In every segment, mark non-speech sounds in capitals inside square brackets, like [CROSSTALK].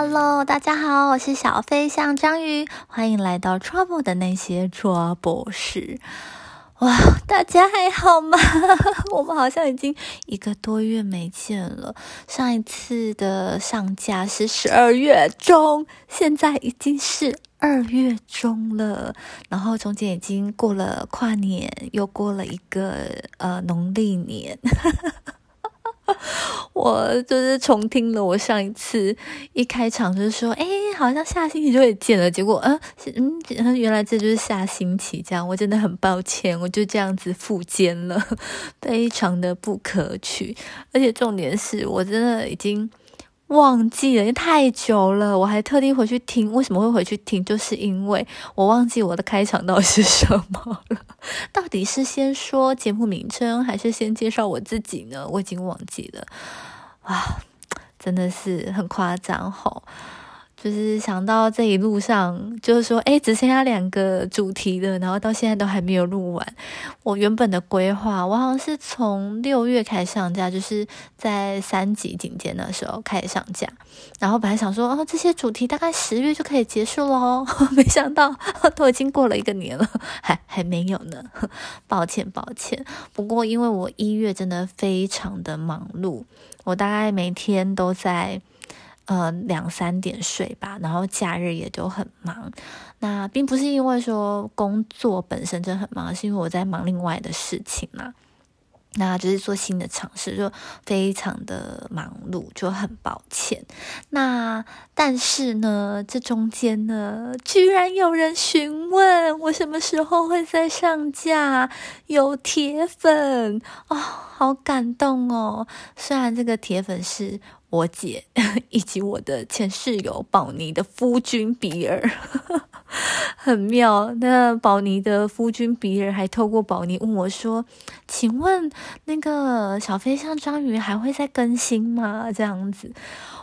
Hello，大家好，我是小飞象章鱼，欢迎来到 Trouble 的那些 Trouble 事。哇，大家还好吗？[LAUGHS] 我们好像已经一个多月没见了。上一次的上架是十二月中，现在已经是二月中了。然后中间已经过了跨年，又过了一个呃农历年。[LAUGHS] 我就是重听了我上一次一开场就说，哎，好像下星期就会见了。结果，嗯嗯，原来这就是下星期这样。我真的很抱歉，我就这样子复健了，[LAUGHS] 非常的不可取。而且重点是我真的已经。忘记了，因为太久了，我还特地回去听。为什么会回去听？就是因为我忘记我的开场到底是什么了。[LAUGHS] 到底是先说节目名称，还是先介绍我自己呢？我已经忘记了。哇，真的是很夸张吼。就是想到这一路上，就是说，哎，只剩下两个主题了，然后到现在都还没有录完。我原本的规划，我好像是从六月开始上架，就是在三级警戒的时候开始上架。然后本来想说，哦，这些主题大概十月就可以结束喽，[LAUGHS] 没想到 [LAUGHS] 都已经过了一个年了，还还没有呢。[LAUGHS] 抱歉，抱歉。不过因为我一月真的非常的忙碌，我大概每天都在。呃，两三点睡吧，然后假日也都很忙。那并不是因为说工作本身真的很忙，是因为我在忙另外的事情嘛。那就是做新的尝试，就非常的忙碌，就很抱歉。那但是呢，这中间呢，居然有人询问我什么时候会再上架，有铁粉哦，好感动哦。虽然这个铁粉是。我姐 [LAUGHS] 以及我的前室友宝妮的夫君比尔，[LAUGHS] 很妙。那宝妮的夫君比尔还透过宝妮问我说：“请问那个小飞象章鱼还会再更新吗？”这样子。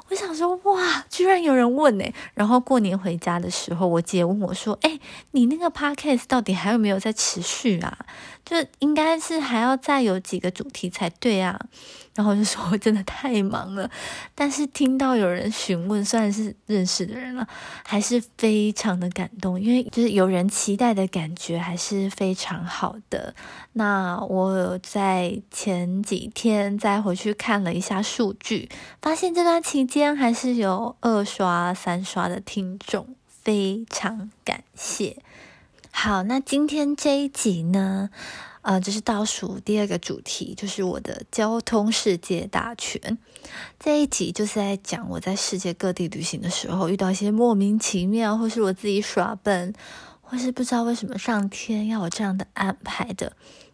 我想说，哇，居然有人问呢！然后过年回家的时候，我姐问我说：“哎，你那个 podcast 到底还有没有在持续啊？就应该是还要再有几个主题才对啊。[LAUGHS] ”然后就说：“我真的太忙了。”但是听到有人询问，虽然是认识的人了，还是非常的感动，因为就是有人期待的感觉还是非常好的。那我在前几天再回去看了一下数据，发现这段期间。还是有二刷、三刷的听众，非常感谢。好，那今天这一集呢，呃，就是倒数第二个主题，就是我的交通世界大全。这一集就是在讲我在世界各地旅行的时候遇到一些莫名其妙，或是我自己耍笨，或是不知道为什么上天要有这样的安排的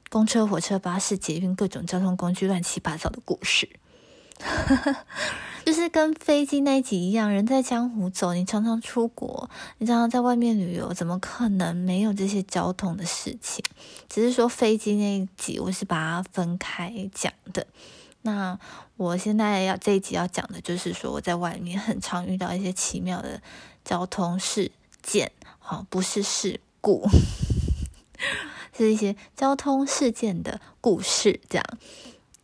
公车、火车、巴士、捷运各种交通工具乱七八糟的故事。就是跟飞机那一集一样，人在江湖走，你常常出国，你常常在外面旅游，怎么可能没有这些交通的事情？只是说飞机那一集，我是把它分开讲的。那我现在要这一集要讲的就是说，我在外面很常遇到一些奇妙的交通事件，好，不是事故，[LAUGHS] 是一些交通事件的故事，这样。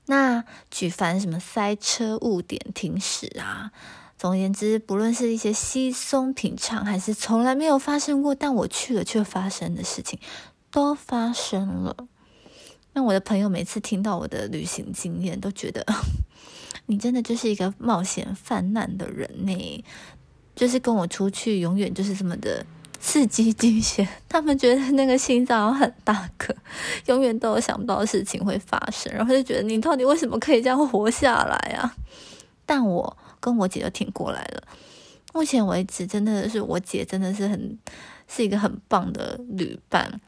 那举凡什么塞车、误点、停驶啊，总而言之，不论是一些稀松平常，还是从来没有发生过，但我去了却发生的事情，都发生了。那我的朋友每次听到我的旅行经验，都觉得 [LAUGHS] 你真的就是一个冒险犯难的人呢，就是跟我出去，永远就是这么的。刺激惊险，[LAUGHS] 他们觉得那个心脏很大个，[LAUGHS] 永远都有想不到的事情会发生，然后就觉得你到底为什么可以这样活下来啊？但我跟我姐就挺过来了。目前为止，真的是我姐真的是很是一个很棒的旅伴，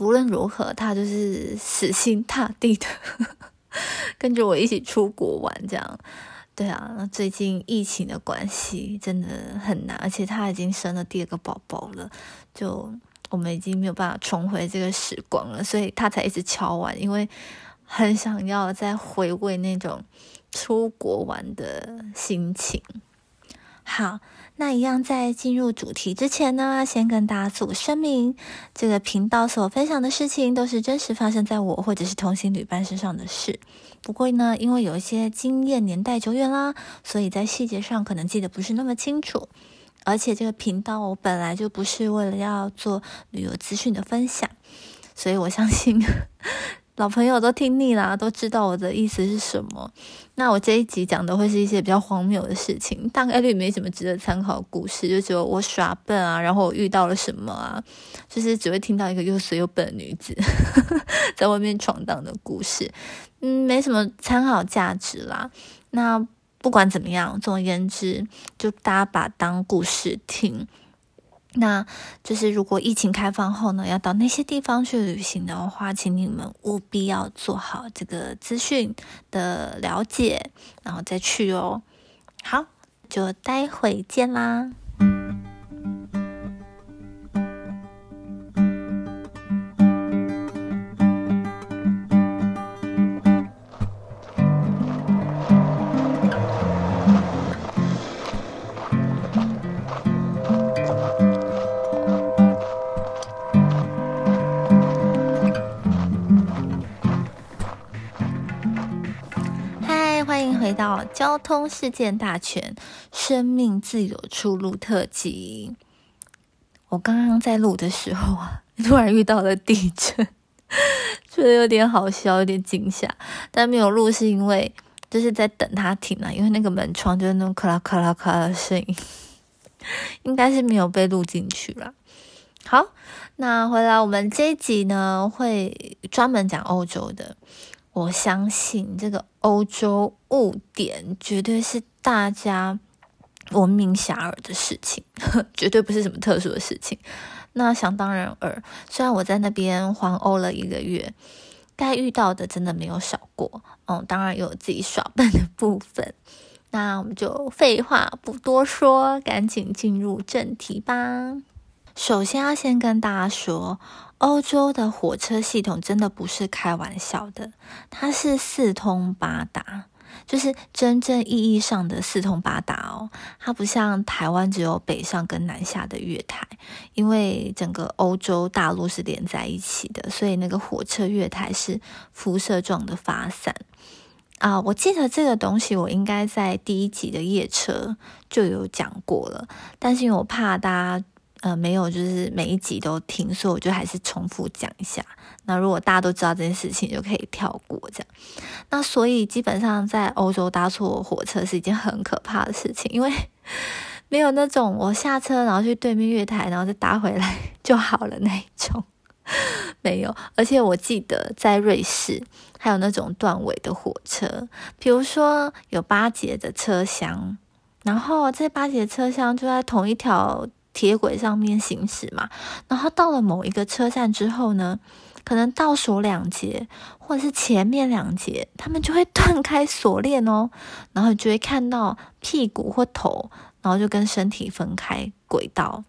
无论如何，她就是死心塌地的 [LAUGHS] 跟着我一起出国玩，这样。对啊，最近疫情的关系真的很难，而且他已经生了第二个宝宝了，就我们已经没有办法重回这个时光了，所以他才一直敲完，因为很想要再回味那种出国玩的心情。好，那一样在进入主题之前呢，先跟大家做个声明：这个频道所分享的事情都是真实发生在我或者是同行旅伴身上的事。不过呢，因为有一些经验年代久远啦，所以在细节上可能记得不是那么清楚。而且这个频道我本来就不是为了要做旅游资讯的分享，所以我相信。老朋友都听腻啦，都知道我的意思是什么。那我这一集讲的会是一些比较荒谬的事情，大概率没什么值得参考的故事，就只有我耍笨啊，然后我遇到了什么啊，就是只会听到一个又衰又笨的女子 [LAUGHS] 在外面闯荡的故事，嗯，没什么参考价值啦。那不管怎么样，总而言之，就大家把当故事听。那就是如果疫情开放后呢，要到那些地方去旅行的话，请你们务必要做好这个资讯的了解，然后再去哦。好，就待会见啦。通事件大全，生命自有出路特辑。我刚刚在录的时候啊，[LAUGHS] 突然遇到了地震，[LAUGHS] 觉得有点好笑，有点惊吓。但没有录是因为就是在等它停啊，因为那个门窗就是那种咔啦咔啦咔啦的声音，[LAUGHS] 应该是没有被录进去了。好，那回来我们这一集呢，会专门讲欧洲的。我相信这个欧洲误点绝对是大家闻名遐迩的事情，[LAUGHS] 绝对不是什么特殊的事情。那想当然尔，虽然我在那边环欧了一个月，该遇到的真的没有少过。嗯，当然有自己耍笨的部分。那我们就废话不多说，赶紧进入正题吧。首先要先跟大家说。欧洲的火车系统真的不是开玩笑的，它是四通八达，就是真正意义上的四通八达哦。它不像台湾只有北上跟南下的月台，因为整个欧洲大陆是连在一起的，所以那个火车月台是辐射状的发散啊。我记得这个东西我应该在第一集的夜车就有讲过了，但是因为我怕大家。呃，没有，就是每一集都听，所以我就还是重复讲一下。那如果大家都知道这件事情，就可以跳过这样。那所以基本上在欧洲搭错火车是一件很可怕的事情，因为 [LAUGHS] 没有那种我下车然后去对面月台，然后再搭回来 [LAUGHS] 就好了那一种，没有。而且我记得在瑞士还有那种断尾的火车，比如说有八节的车厢，然后这八节车厢就在同一条。铁轨上面行驶嘛，然后到了某一个车站之后呢，可能倒数两节或者是前面两节，他们就会断开锁链哦，然后就会看到屁股或头，然后就跟身体分开轨道。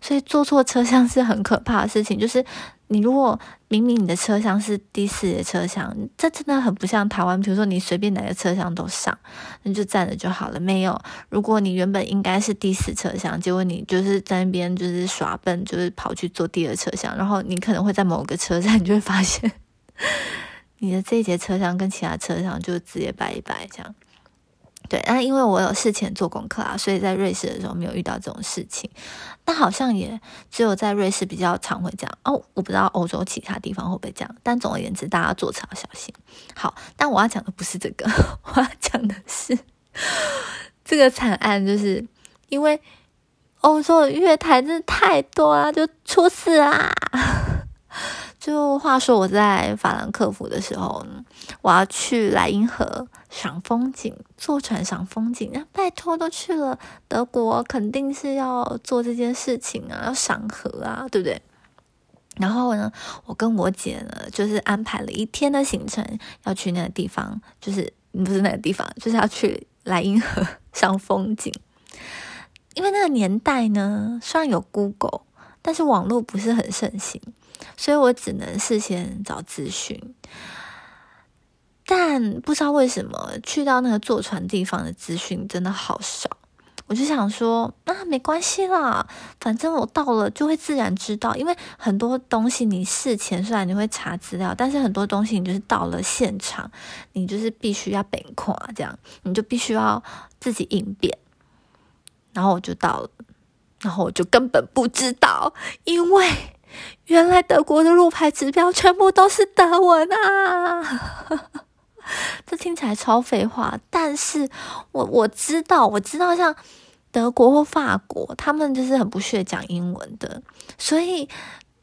所以坐错车厢是很可怕的事情，就是你如果明明你的车厢是第四节车厢，这真的很不像台湾。比如说你随便哪个车厢都上，你就站着就好了。没有，如果你原本应该是第四车厢，结果你就是在那边就是耍笨，就是跑去坐第二车厢，然后你可能会在某个车站，你就会发现你的这一节车厢跟其他车厢就直接拜一拜这样。对，那因为我有事前做功课啊，所以在瑞士的时候没有遇到这种事情。但好像也只有在瑞士比较常会这样哦。我不知道欧洲其他地方会不会这样，但总而言之，大家坐车要小心。好，但我要讲的不是这个，[LAUGHS] 我要讲的是这个惨案，就是因为欧洲的月台真的太多啊，就出事啊。就话说我在法兰克福的时候，我要去莱茵河赏风景，坐船赏风景。那拜托，都去了德国，肯定是要做这件事情啊，要赏河啊，对不对？然后呢，我跟我姐呢，就是安排了一天的行程，要去那个地方，就是不是那个地方，就是要去莱茵河 [LAUGHS] 赏风景。因为那个年代呢，虽然有 Google，但是网络不是很盛行。所以我只能事先找资讯，但不知道为什么去到那个坐船地方的资讯真的好少。我就想说，那没关系啦，反正我到了就会自然知道。因为很多东西你事前虽然你会查资料，但是很多东西你就是到了现场，你就是必须要本跨这样，你就必须要自己应变。然后我就到了，然后我就根本不知道，因为原来德国的路牌指标全部都是德文啊。[LAUGHS] 这听起来超废话，但是我我知道，我知道像德国或法国，他们就是很不屑讲英文的，所以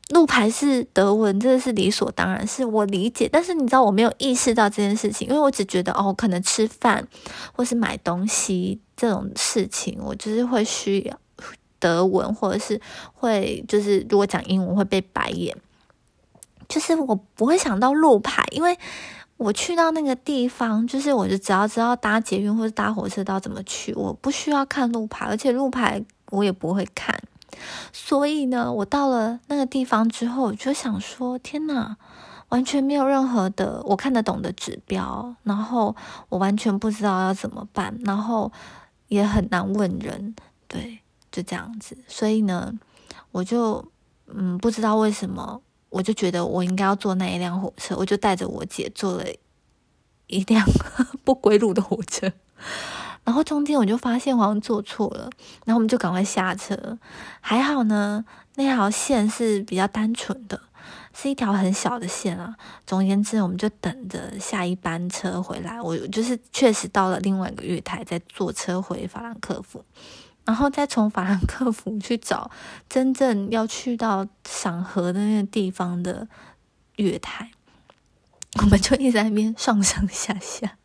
路牌是德文，真的是理所当然，是我理解。但是你知道，我没有意识到这件事情，因为我只觉得哦，可能吃饭或是买东西这种事情，我就是会需要德文，或者是会就是如果讲英文会被白眼，就是我不会想到路牌，因为。我去到那个地方，就是我就只要知道搭捷运或者搭火车到怎么去，我不需要看路牌，而且路牌我也不会看。所以呢，我到了那个地方之后，我就想说：天哪，完全没有任何的我看得懂的指标，然后我完全不知道要怎么办，然后也很难问人，对，就这样子。所以呢，我就嗯，不知道为什么。我就觉得我应该要坐那一辆火车，我就带着我姐坐了一辆 [LAUGHS] 不归路的火车，然后中间我就发现好像坐错了，然后我们就赶快下车。还好呢，那条线是比较单纯的，是一条很小的线啊。总而言之，我们就等着下一班车回来。我就是确实到了另外一个月台，在坐车回法兰克福。然后再从法兰克福去找真正要去到赏荷的那个地方的月台，我们就一直在那边上上下下。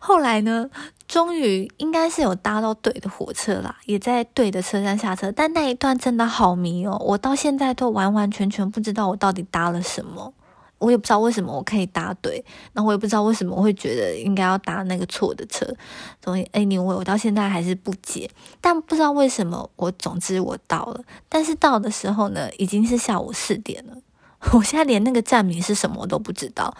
后来呢，终于应该是有搭到对的火车啦，也在对的车站下车。但那一段真的好迷哦，我到现在都完完全全不知道我到底搭了什么。我也不知道为什么我可以搭对，那我也不知道为什么我会觉得应该要搭那个错的车。总之，anyway，我到现在还是不解。但不知道为什么，我总之我到了。但是到的时候呢，已经是下午四点了。[LAUGHS] 我现在连那个站名是什么我都不知道。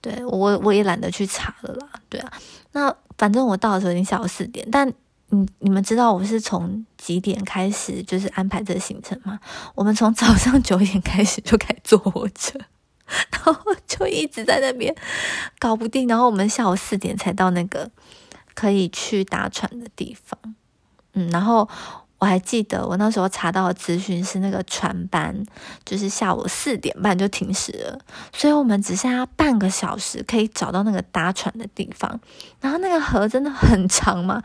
对我我也懒得去查了啦。对啊，那反正我到的时候已经下午四点。但你你们知道我是从几点开始就是安排这个行程吗？我们从早上九点开始就开始坐火车。[LAUGHS] 然后就一直在那边搞不定，然后我们下午四点才到那个可以去搭船的地方。嗯，然后我还记得我那时候查到的资讯是那个船班就是下午四点半就停驶了，所以我们只剩下半个小时可以找到那个搭船的地方。然后那个河真的很长嘛，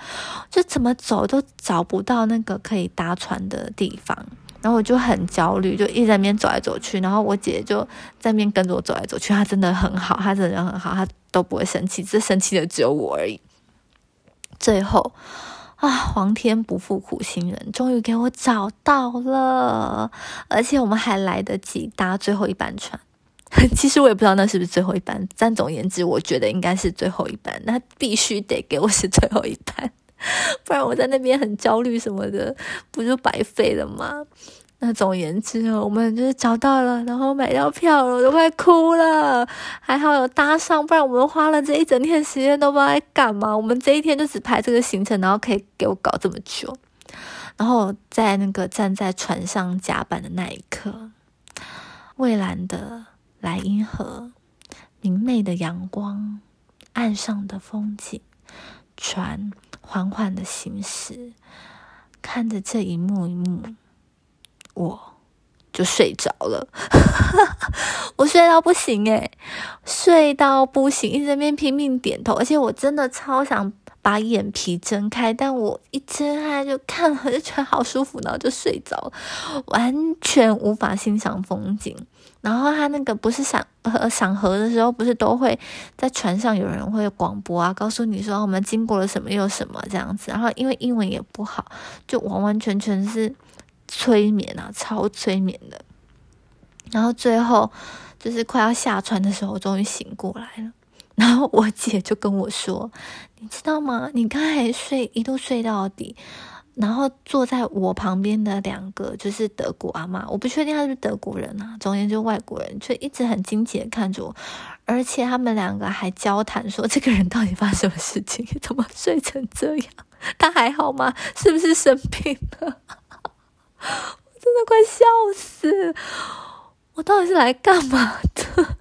就怎么走都找不到那个可以搭船的地方。然后我就很焦虑，就一直在那边走来走去。然后我姐就在那边跟着我走来走去。她真的很好，她真的人很好，她都不会生气，只生气的只有我而已。最后啊，皇天不负苦心人，终于给我找到了，而且我们还来得及搭最后一班船。[LAUGHS] 其实我也不知道那是不是最后一班，但总言之，我觉得应该是最后一班。那必须得给我是最后一班。[LAUGHS] 不然我在那边很焦虑什么的，不就白费了吗？那总言之，我们就是找到了，然后买到票了，我都快哭了。还好有搭上，不然我们花了这一整天时间都不知道在干嘛。我们这一天就只排这个行程，然后可以给我搞这么久。然后在那个站在船上甲板的那一刻，蔚蓝的莱茵河，明媚的阳光，岸上的风景，船。缓缓的行驶，看着这一幕一幕，我就睡着了。[LAUGHS] 我睡到不行诶，睡到不行，一直在边拼命点头，而且我真的超想把眼皮睁开，但我一睁开就看了，就觉得好舒服，然后就睡着了，完全无法欣赏风景。然后他那个不是赏呃赏河的时候，不是都会在船上有人会广播啊，告诉你说我们经过了什么又什么这样子。然后因为英文也不好，就完完全全是催眠啊，超催眠的。然后最后就是快要下船的时候，终于醒过来了。[LAUGHS] 然后我姐就跟我说：“你知道吗？你刚才睡一路睡到底。”然后坐在我旁边的两个就是德国阿妈，我不确定他是德国人啊，总之就外国人，却一直很惊奇的看着我，而且他们两个还交谈说这个人到底发生什么事情，怎么睡成这样？他还好吗？是不是生病了？我真的快笑死！我到底是来干嘛的？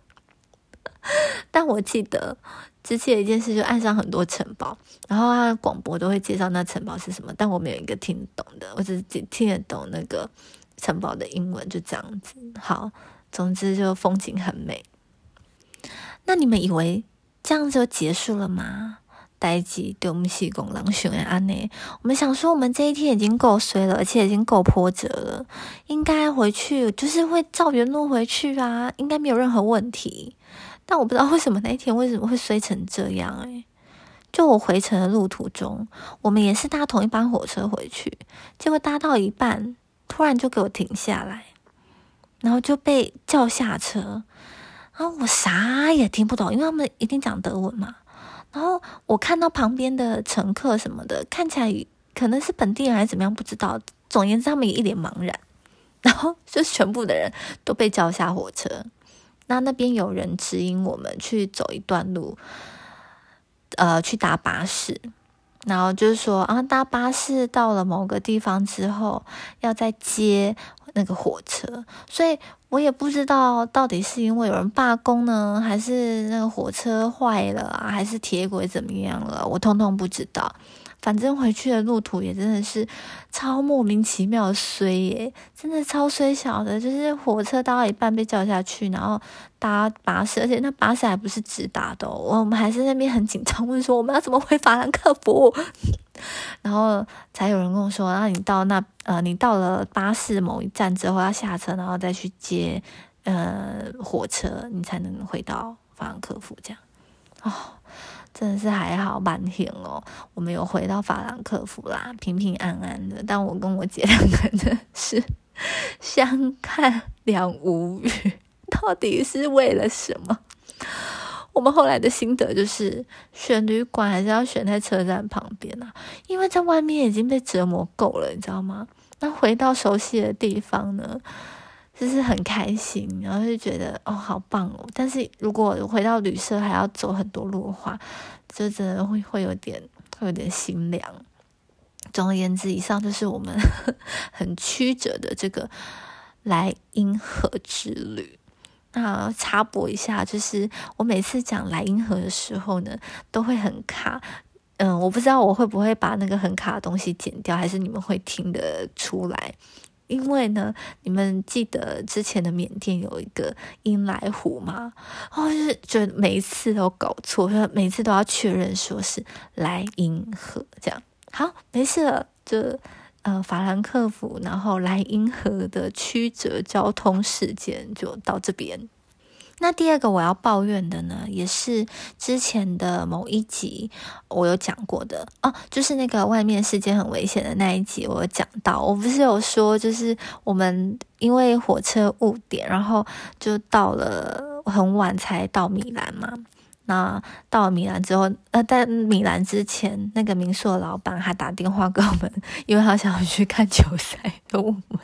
但我记得。之前一件事就岸上很多城堡，然后他广播都会介绍那城堡是什么，但我没有一个听懂的，我只听听得懂那个城堡的英文，就这样子。好，总之就风景很美。那你们以为这样就结束了吗？呆机对我们西贡狼熊安内，我们想说我们这一天已经够衰了，而且已经够波折了，应该回去就是会照原路回去啊，应该没有任何问题。但我不知道为什么那一天为什么会衰成这样诶，就我回程的路途中，我们也是搭同一班火车回去，结果搭到一半，突然就给我停下来，然后就被叫下车，然后我啥也听不懂，因为他们一定讲德文嘛。然后我看到旁边的乘客什么的，看起来可能是本地人还是怎么样，不知道。总言之，他们也一脸茫然，[LAUGHS] 然后就全部的人都被叫下火车。那那边有人指引我们去走一段路，呃，去搭巴士，然后就是说啊，搭巴士到了某个地方之后，要再接那个火车，所以我也不知道到底是因为有人罢工呢，还是那个火车坏了啊，还是铁轨怎么样了，我通通不知道。反正回去的路途也真的是超莫名其妙衰耶，真的超衰小的，就是火车到一半被叫下去，然后搭巴士，而且那巴士还不是直达的，我们还是那边很紧张，问说我们要怎么回法兰克福，[LAUGHS] 然后才有人跟我说，那你到那呃，你到了巴士某一站之后要下车，然后再去接呃火车，你才能回到法兰克福这样哦。真的是还好，半天哦，我们有回到法兰克福啦，平平安安的。但我跟我姐两个人是相看两无语，[LAUGHS] 到底是为了什么？我们后来的心得就是，选旅馆还是要选在车站旁边啊，因为在外面已经被折磨够了，你知道吗？那回到熟悉的地方呢？就是很开心，然后就觉得哦，好棒哦！但是如果回到旅社还要走很多路的话，就真的会会有点会有点心凉。总而言之，以上就是我们 [LAUGHS] 很曲折的这个来银河之旅。那插播一下，就是我每次讲来银河的时候呢，都会很卡。嗯，我不知道我会不会把那个很卡的东西剪掉，还是你们会听得出来。因为呢，你们记得之前的缅甸有一个英来湖吗？哦就是觉得每一次都搞错，每次都要确认说是莱茵河这样。好，没事了，就呃法兰克福，然后莱茵河的曲折交通事件就到这边。那第二个我要抱怨的呢，也是之前的某一集我有讲过的哦，就是那个外面世界很危险的那一集，我有讲到，我不是有说，就是我们因为火车误点，然后就到了很晚才到米兰嘛。那到了米兰之后，呃，在米兰之前，那个民宿的老板还打电话给我们，因为他想要去看球赛，问我们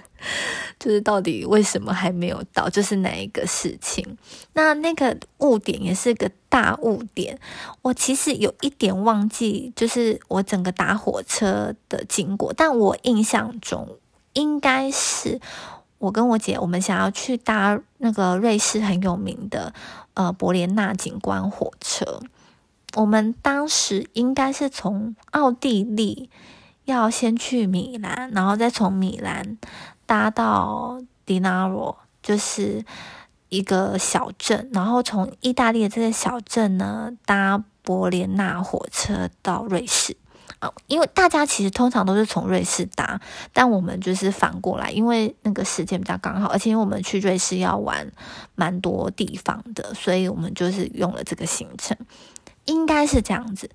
就是到底为什么还没有到，就是哪一个事情。那那个误点也是个大误点，我其实有一点忘记，就是我整个搭火车的经过，但我印象中应该是。我跟我姐，我们想要去搭那个瑞士很有名的呃伯莲纳景观火车。我们当时应该是从奥地利要先去米兰，然后再从米兰搭到迪纳罗，就是一个小镇，然后从意大利的这个小镇呢搭伯莲纳火车到瑞士。因为大家其实通常都是从瑞士搭，但我们就是反过来，因为那个时间比较刚好，而且因为我们去瑞士要玩蛮多地方的，所以我们就是用了这个行程，应该是这样子。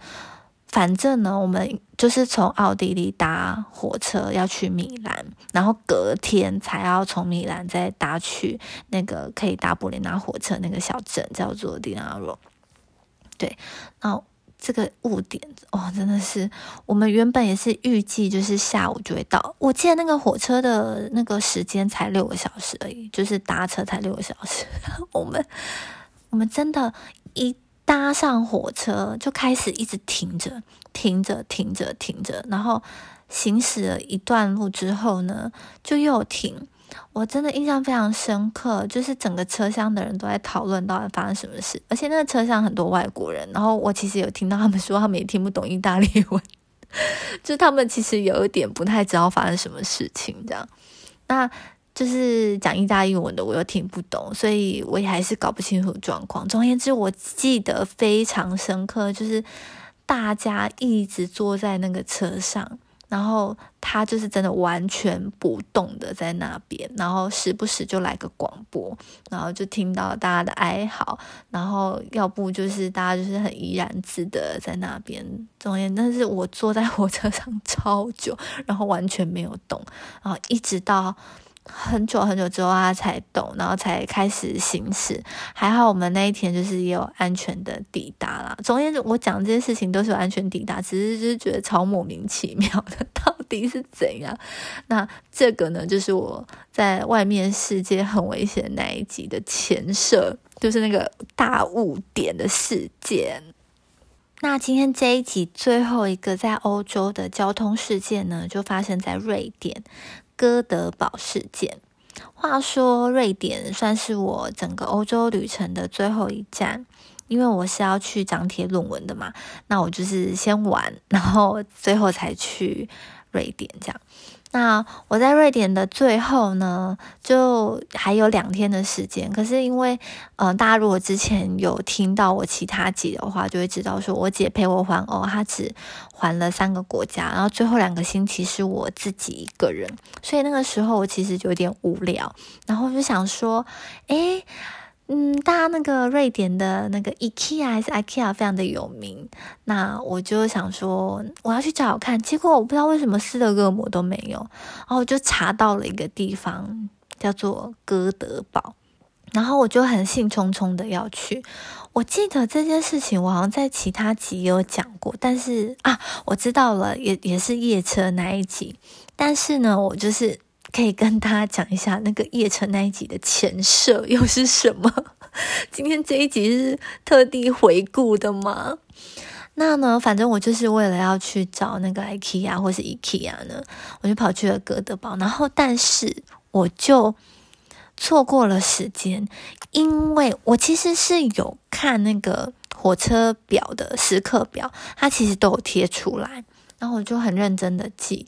反正呢，我们就是从奥地利搭火车要去米兰，然后隔天才要从米兰再搭去那个可以搭布林拿火车那个小镇，叫做迪纳罗。对，然后。这个误点哦，真的是我们原本也是预计就是下午就会到。我记得那个火车的那个时间才六个小时而已，就是搭车才六个小时。[LAUGHS] 我们我们真的，一搭上火车就开始一直停着，停着，停着，停着，然后行驶了一段路之后呢，就又停。我真的印象非常深刻，就是整个车厢的人都在讨论到底发生什么事，而且那个车厢很多外国人，然后我其实有听到他们说他们也听不懂意大利文，[LAUGHS] 就他们其实有一点不太知道发生什么事情这样，那就是讲意大利文的我又听不懂，所以我也还是搞不清楚状况。总而言之，我记得非常深刻，就是大家一直坐在那个车上。然后他就是真的完全不动的在那边，然后时不时就来个广播，然后就听到大家的哀嚎，然后要不就是大家就是很怡然自得在那边。总而言之，但是我坐在 [LAUGHS] 火车上超久，然后完全没有动，然后一直到。很久很久之后，他才懂，然后才开始行驶。还好我们那一天就是也有安全的抵达啦。总而言之，我讲这些事情都是有安全抵达，只是就是觉得超莫名其妙的，到底是怎样？那这个呢，就是我在外面世界很危险那一集的前设，就是那个大雾点的事件。那今天这一集最后一个在欧洲的交通事件呢，就发生在瑞典。哥德堡事件。话说，瑞典算是我整个欧洲旅程的最后一站，因为我是要去张贴论文的嘛。那我就是先玩，然后最后才去瑞典这样。那我在瑞典的最后呢，就还有两天的时间。可是因为，嗯，大家如果之前有听到我其他集的话，就会知道说我姐陪我环欧，她只环了三个国家，然后最后两个星期是我自己一个人，所以那个时候我其实就有点无聊，然后就想说，哎。嗯，大家那个瑞典的那个 IKEA 还是 IKEA 非常的有名，那我就想说我要去找找看，结果我不知道为什么斯德哥尔摩都没有，然后我就查到了一个地方叫做哥德堡，然后我就很兴冲冲的要去。我记得这件事情我好像在其他集有讲过，但是啊，我知道了，也也是夜车那一集，但是呢，我就是。可以跟大家讲一下那个叶城那一集的前设又是什么？[LAUGHS] 今天这一集是特地回顾的吗？那呢，反正我就是为了要去找那个 IKEA 或是 IKEA 呢，我就跑去了哥德堡。然后，但是我就错过了时间，因为我其实是有看那个火车表的时刻表，它其实都有贴出来，然后我就很认真的记，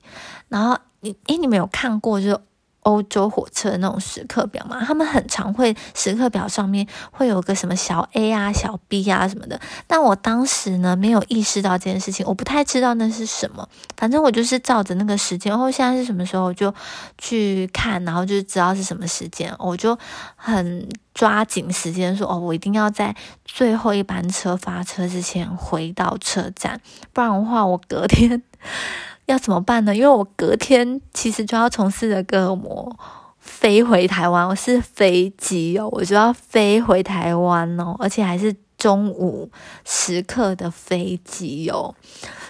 然后。你诶，你们有看过就欧洲火车那种时刻表嘛？他们很常会时刻表上面会有个什么小 A 啊、小 B 啊什么的。但我当时呢没有意识到这件事情，我不太知道那是什么。反正我就是照着那个时间，然后现在是什么时候就去看，然后就知道是什么时间，我就很抓紧时间说哦，我一定要在最后一班车发车之前回到车站，不然的话我隔天。要怎么办呢？因为我隔天其实就要从斯德哥尔摩飞回台湾，我是飞机哦，我就要飞回台湾哦，而且还是中午时刻的飞机哦，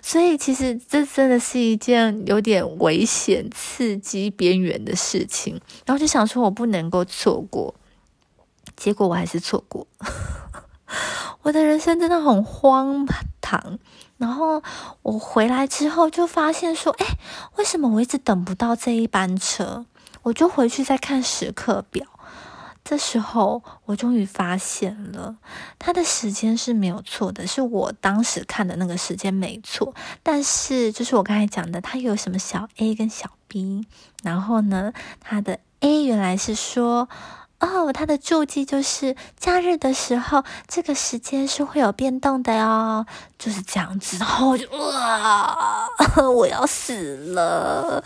所以其实这真的是一件有点危险、刺激、边缘的事情。然后就想说，我不能够错过，结果我还是错过。[LAUGHS] 我的人生真的很荒唐。然后我回来之后就发现说，哎，为什么我一直等不到这一班车？我就回去再看时刻表。这时候我终于发现了，他的时间是没有错的，是我当时看的那个时间没错。但是就是我刚才讲的，它有什么小 a 跟小 b，然后呢，它的 a 原来是说。哦，它的注记就是假日的时候，这个时间是会有变动的哟，就是这样子。然后我就哇，我要死了！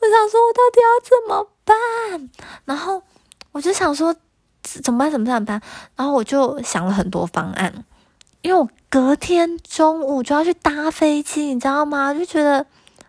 我想说，我到底要怎么办？然后我就想说，怎么办？怎么办？怎么办？然后我就想了很多方案，因为我隔天中午就要去搭飞机，你知道吗？就觉得。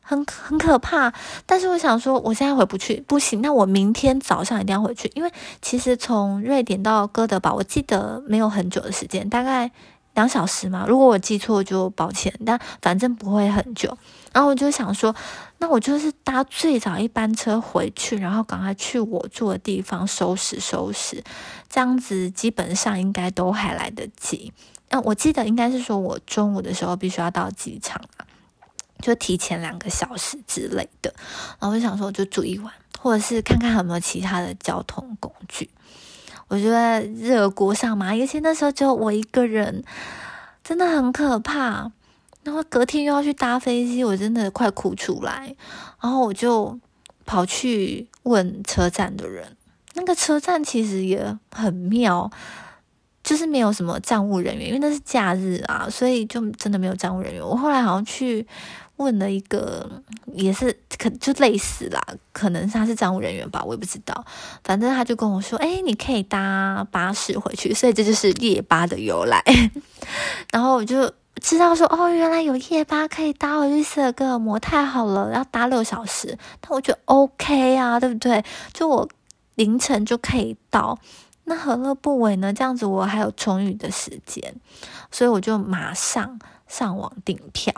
很很可怕，但是我想说，我现在回不去，不行。那我明天早上一定要回去，因为其实从瑞典到哥德堡，我记得没有很久的时间，大概两小时嘛。如果我记错就抱歉，但反正不会很久。然后我就想说，那我就是搭最早一班车回去，然后赶快去我住的地方收拾收拾，这样子基本上应该都还来得及。嗯，我记得应该是说我中午的时候必须要到机场，就提前两个小时之类的。然后我就想说，我就住一晚，或者是看看有没有其他的交通工具。我就在热锅上嘛，而且那时候只有我一个人，真的很可怕。然后隔天又要去搭飞机，我真的快哭出来。然后我就跑去问车站的人，那个车站其实也很妙，就是没有什么站务人员，因为那是假日啊，所以就真的没有站务人员。我后来好像去问了一个，也是可就类似啦，可能他是站务人员吧，我也不知道。反正他就跟我说：“哎，你可以搭巴士回去。”所以这就是夜巴的由来。[LAUGHS] 然后我就。知道说哦，原来有夜巴可以搭回去斯德哥尔摩，太好了，要搭六小时，但我觉得 OK 啊，对不对？就我凌晨就可以到，那何乐不为呢？这样子我还有充裕的时间，所以我就马上上网订票，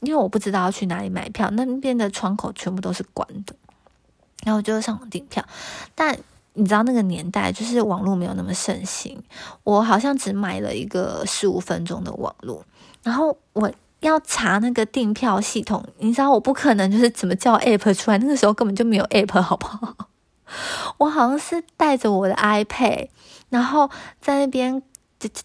因为我不知道要去哪里买票，那边的窗口全部都是关的，然后我就上网订票，但你知道那个年代就是网络没有那么盛行，我好像只买了一个十五分钟的网络。然后我要查那个订票系统，你知道我不可能就是怎么叫 app 出来，那个时候根本就没有 app，好不好？[LAUGHS] 我好像是带着我的 iPad，然后在那边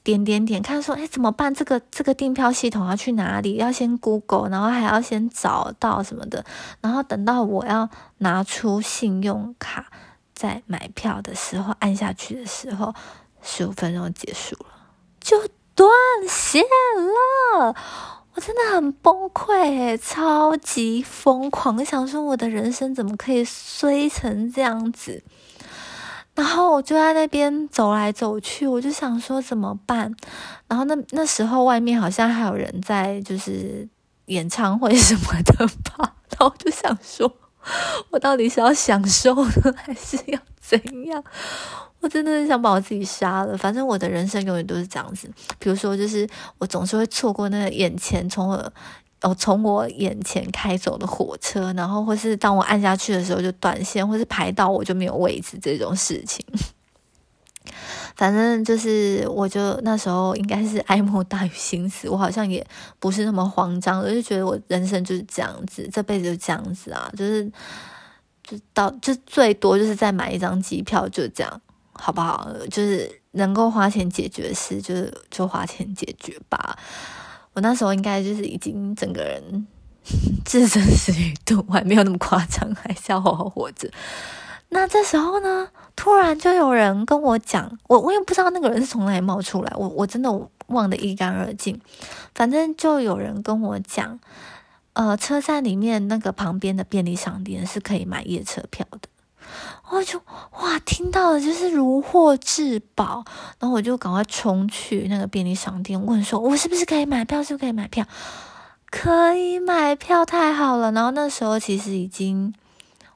点点点看，说哎怎么办？这个这个订票系统要去哪里？要先 Google，然后还要先找到什么的，然后等到我要拿出信用卡在买票的时候，按下去的时候，十五分钟结束了，就。断线了，我真的很崩溃，超级疯狂，想说我的人生怎么可以衰成这样子？然后我就在那边走来走去，我就想说怎么办？然后那那时候外面好像还有人在，就是演唱会什么的吧。然后我就想说，我到底是要享受呢，还是要怎样？我真的是想把我自己杀了。反正我的人生永远都是这样子。比如说，就是我总是会错过那个眼前从我哦从我眼前开走的火车，然后或是当我按下去的时候就断线，或是排到我就没有位置这种事情。[LAUGHS] 反正就是，我就那时候应该是哀莫大于心死，我好像也不是那么慌张，我就觉得我人生就是这样子，这辈子就这样子啊，就是就到就最多就是再买一张机票，就这样。好不好？就是能够花钱解决的事，就是就花钱解决吧。那时候应该就是已经整个人 [LAUGHS] 置身死于度外，没有那么夸张，还是要好好活着。那这时候呢，突然就有人跟我讲，我我也不知道那个人是从哪里冒出来，我我真的忘得一干二净。反正就有人跟我讲，呃，车站里面那个旁边的便利商店是可以买夜车票的。我就哇，听到了就是如获至宝，然后我就赶快冲去那个便利商店问说：“我是不是可以买票？是不是可以买票？可以买票，太好了！”然后那时候其实已经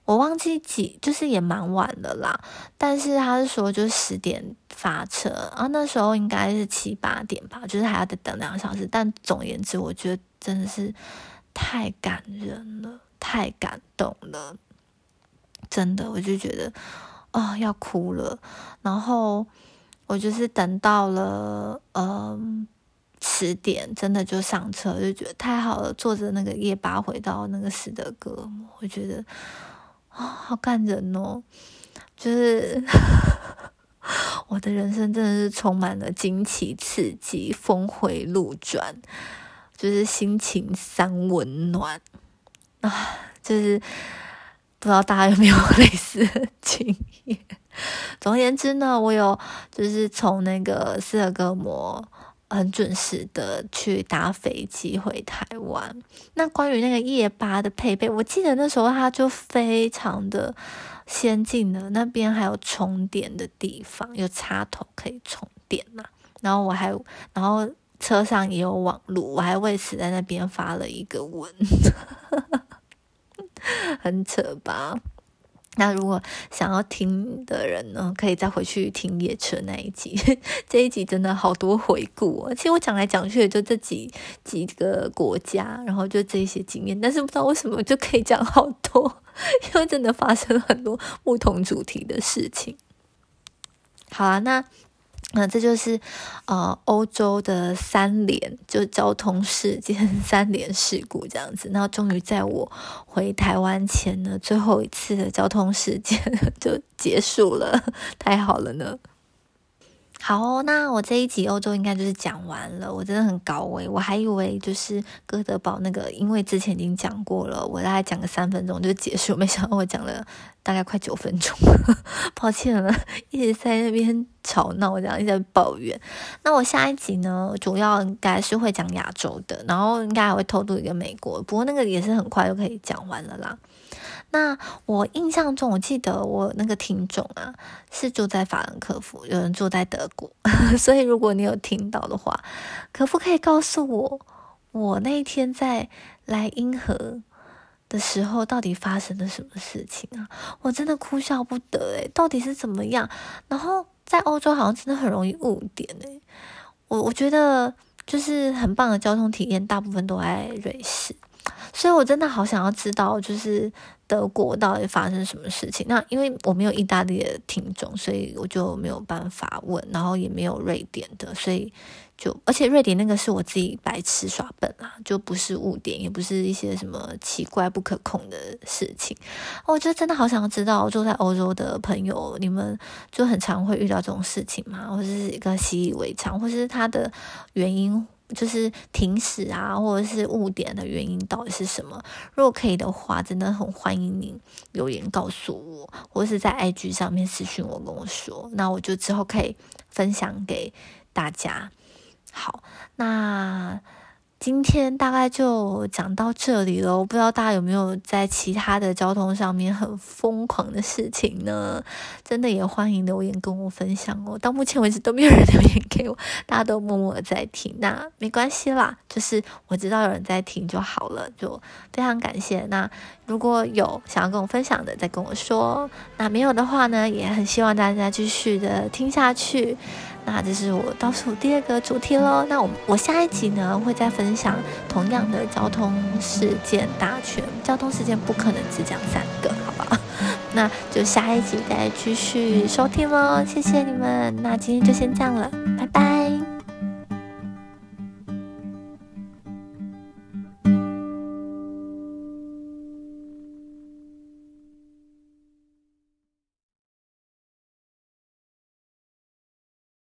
我忘记几，就是也蛮晚的啦。但是他是说就十点发车，然后那时候应该是七八点吧，就是还要再等两个小时。但总而言之，我觉得真的是太感人了，太感动了。真的，我就觉得啊，要哭了。然后我就是等到了，嗯，十点，真的就上车，就觉得太好了。坐着那个夜巴回到那个斯德哥，我觉得啊，好感人哦。就是 [LAUGHS] 我的人生真的是充满了惊奇、刺激、峰回路转，就是心情三温暖啊，就是。不知道大家有没有类似的经验？总而言之呢，我有就是从那个斯德哥摩很准时的去搭飞机回台湾。那关于那个夜巴的配备，我记得那时候它就非常的先进的，那边还有充电的地方，有插头可以充电嘛。然后我还，然后车上也有网路，我还为此在那边发了一个文。很扯吧？那如果想要听的人呢，可以再回去听夜车那一集。[LAUGHS] 这一集真的好多回顾哦。其实我讲来讲去也就这几几个国家，然后就这些经验，但是不知道为什么就可以讲好多，[LAUGHS] 因为真的发生了很多不同主题的事情。好啊，那。那这就是呃欧洲的三连，就交通事件 [LAUGHS] 三连事故这样子。那终于在我回台湾前呢，最后一次的交通事件 [LAUGHS] 就结束了，太好了呢。好，那我这一集欧洲应该就是讲完了。我真的很高危，我还以为就是哥德堡那个，因为之前已经讲过了，我大概讲个三分钟就结束，[LAUGHS] 没想到我讲了大概快九分钟，[LAUGHS] 抱歉了，一直在那边吵闹，这样一直在抱怨。那我下一集呢，主要应该是会讲亚洲的，然后应该还会偷渡一个美国，不过那个也是很快就可以讲完了啦。那我印象中，我记得我那个听众啊，是住在法兰克福，有人住在德国，[LAUGHS] 所以如果你有听到的话，可不可以告诉我，我那一天在来英河的时候，到底发生了什么事情啊？我真的哭笑不得诶，到底是怎么样？然后在欧洲好像真的很容易误点诶，我我觉得就是很棒的交通体验，大部分都在瑞士。所以，我真的好想要知道，就是德国到底发生什么事情。那因为我没有意大利的听众，所以我就没有办法问，然后也没有瑞典的，所以就而且瑞典那个是我自己白痴耍笨啦，就不是误点，也不是一些什么奇怪不可控的事情。我就真的好想要知道，住在欧洲的朋友，你们就很常会遇到这种事情吗？或者是一个习以为常，或是它的原因？就是停驶啊，或者是误点的原因到底是什么？如果可以的话，真的很欢迎您留言告诉我，或者是在 IG 上面私信我跟我说，那我就之后可以分享给大家。好，那。今天大概就讲到这里了，我不知道大家有没有在其他的交通上面很疯狂的事情呢？真的也欢迎留言跟我分享哦。到目前为止都没有人留言给我，大家都默默在听，那没关系啦，就是我知道有人在听就好了，就非常感谢。那如果有想要跟我分享的，再跟我说；那没有的话呢，也很希望大家继续的听下去。那这是我倒数第二个主题喽。那我我下一集呢会再分享同样的交通事件大全。交通事件不可能只讲三个，好吧？[LAUGHS] 那就下一集再继续收听喽。谢谢你们，那今天就先这样了，拜拜。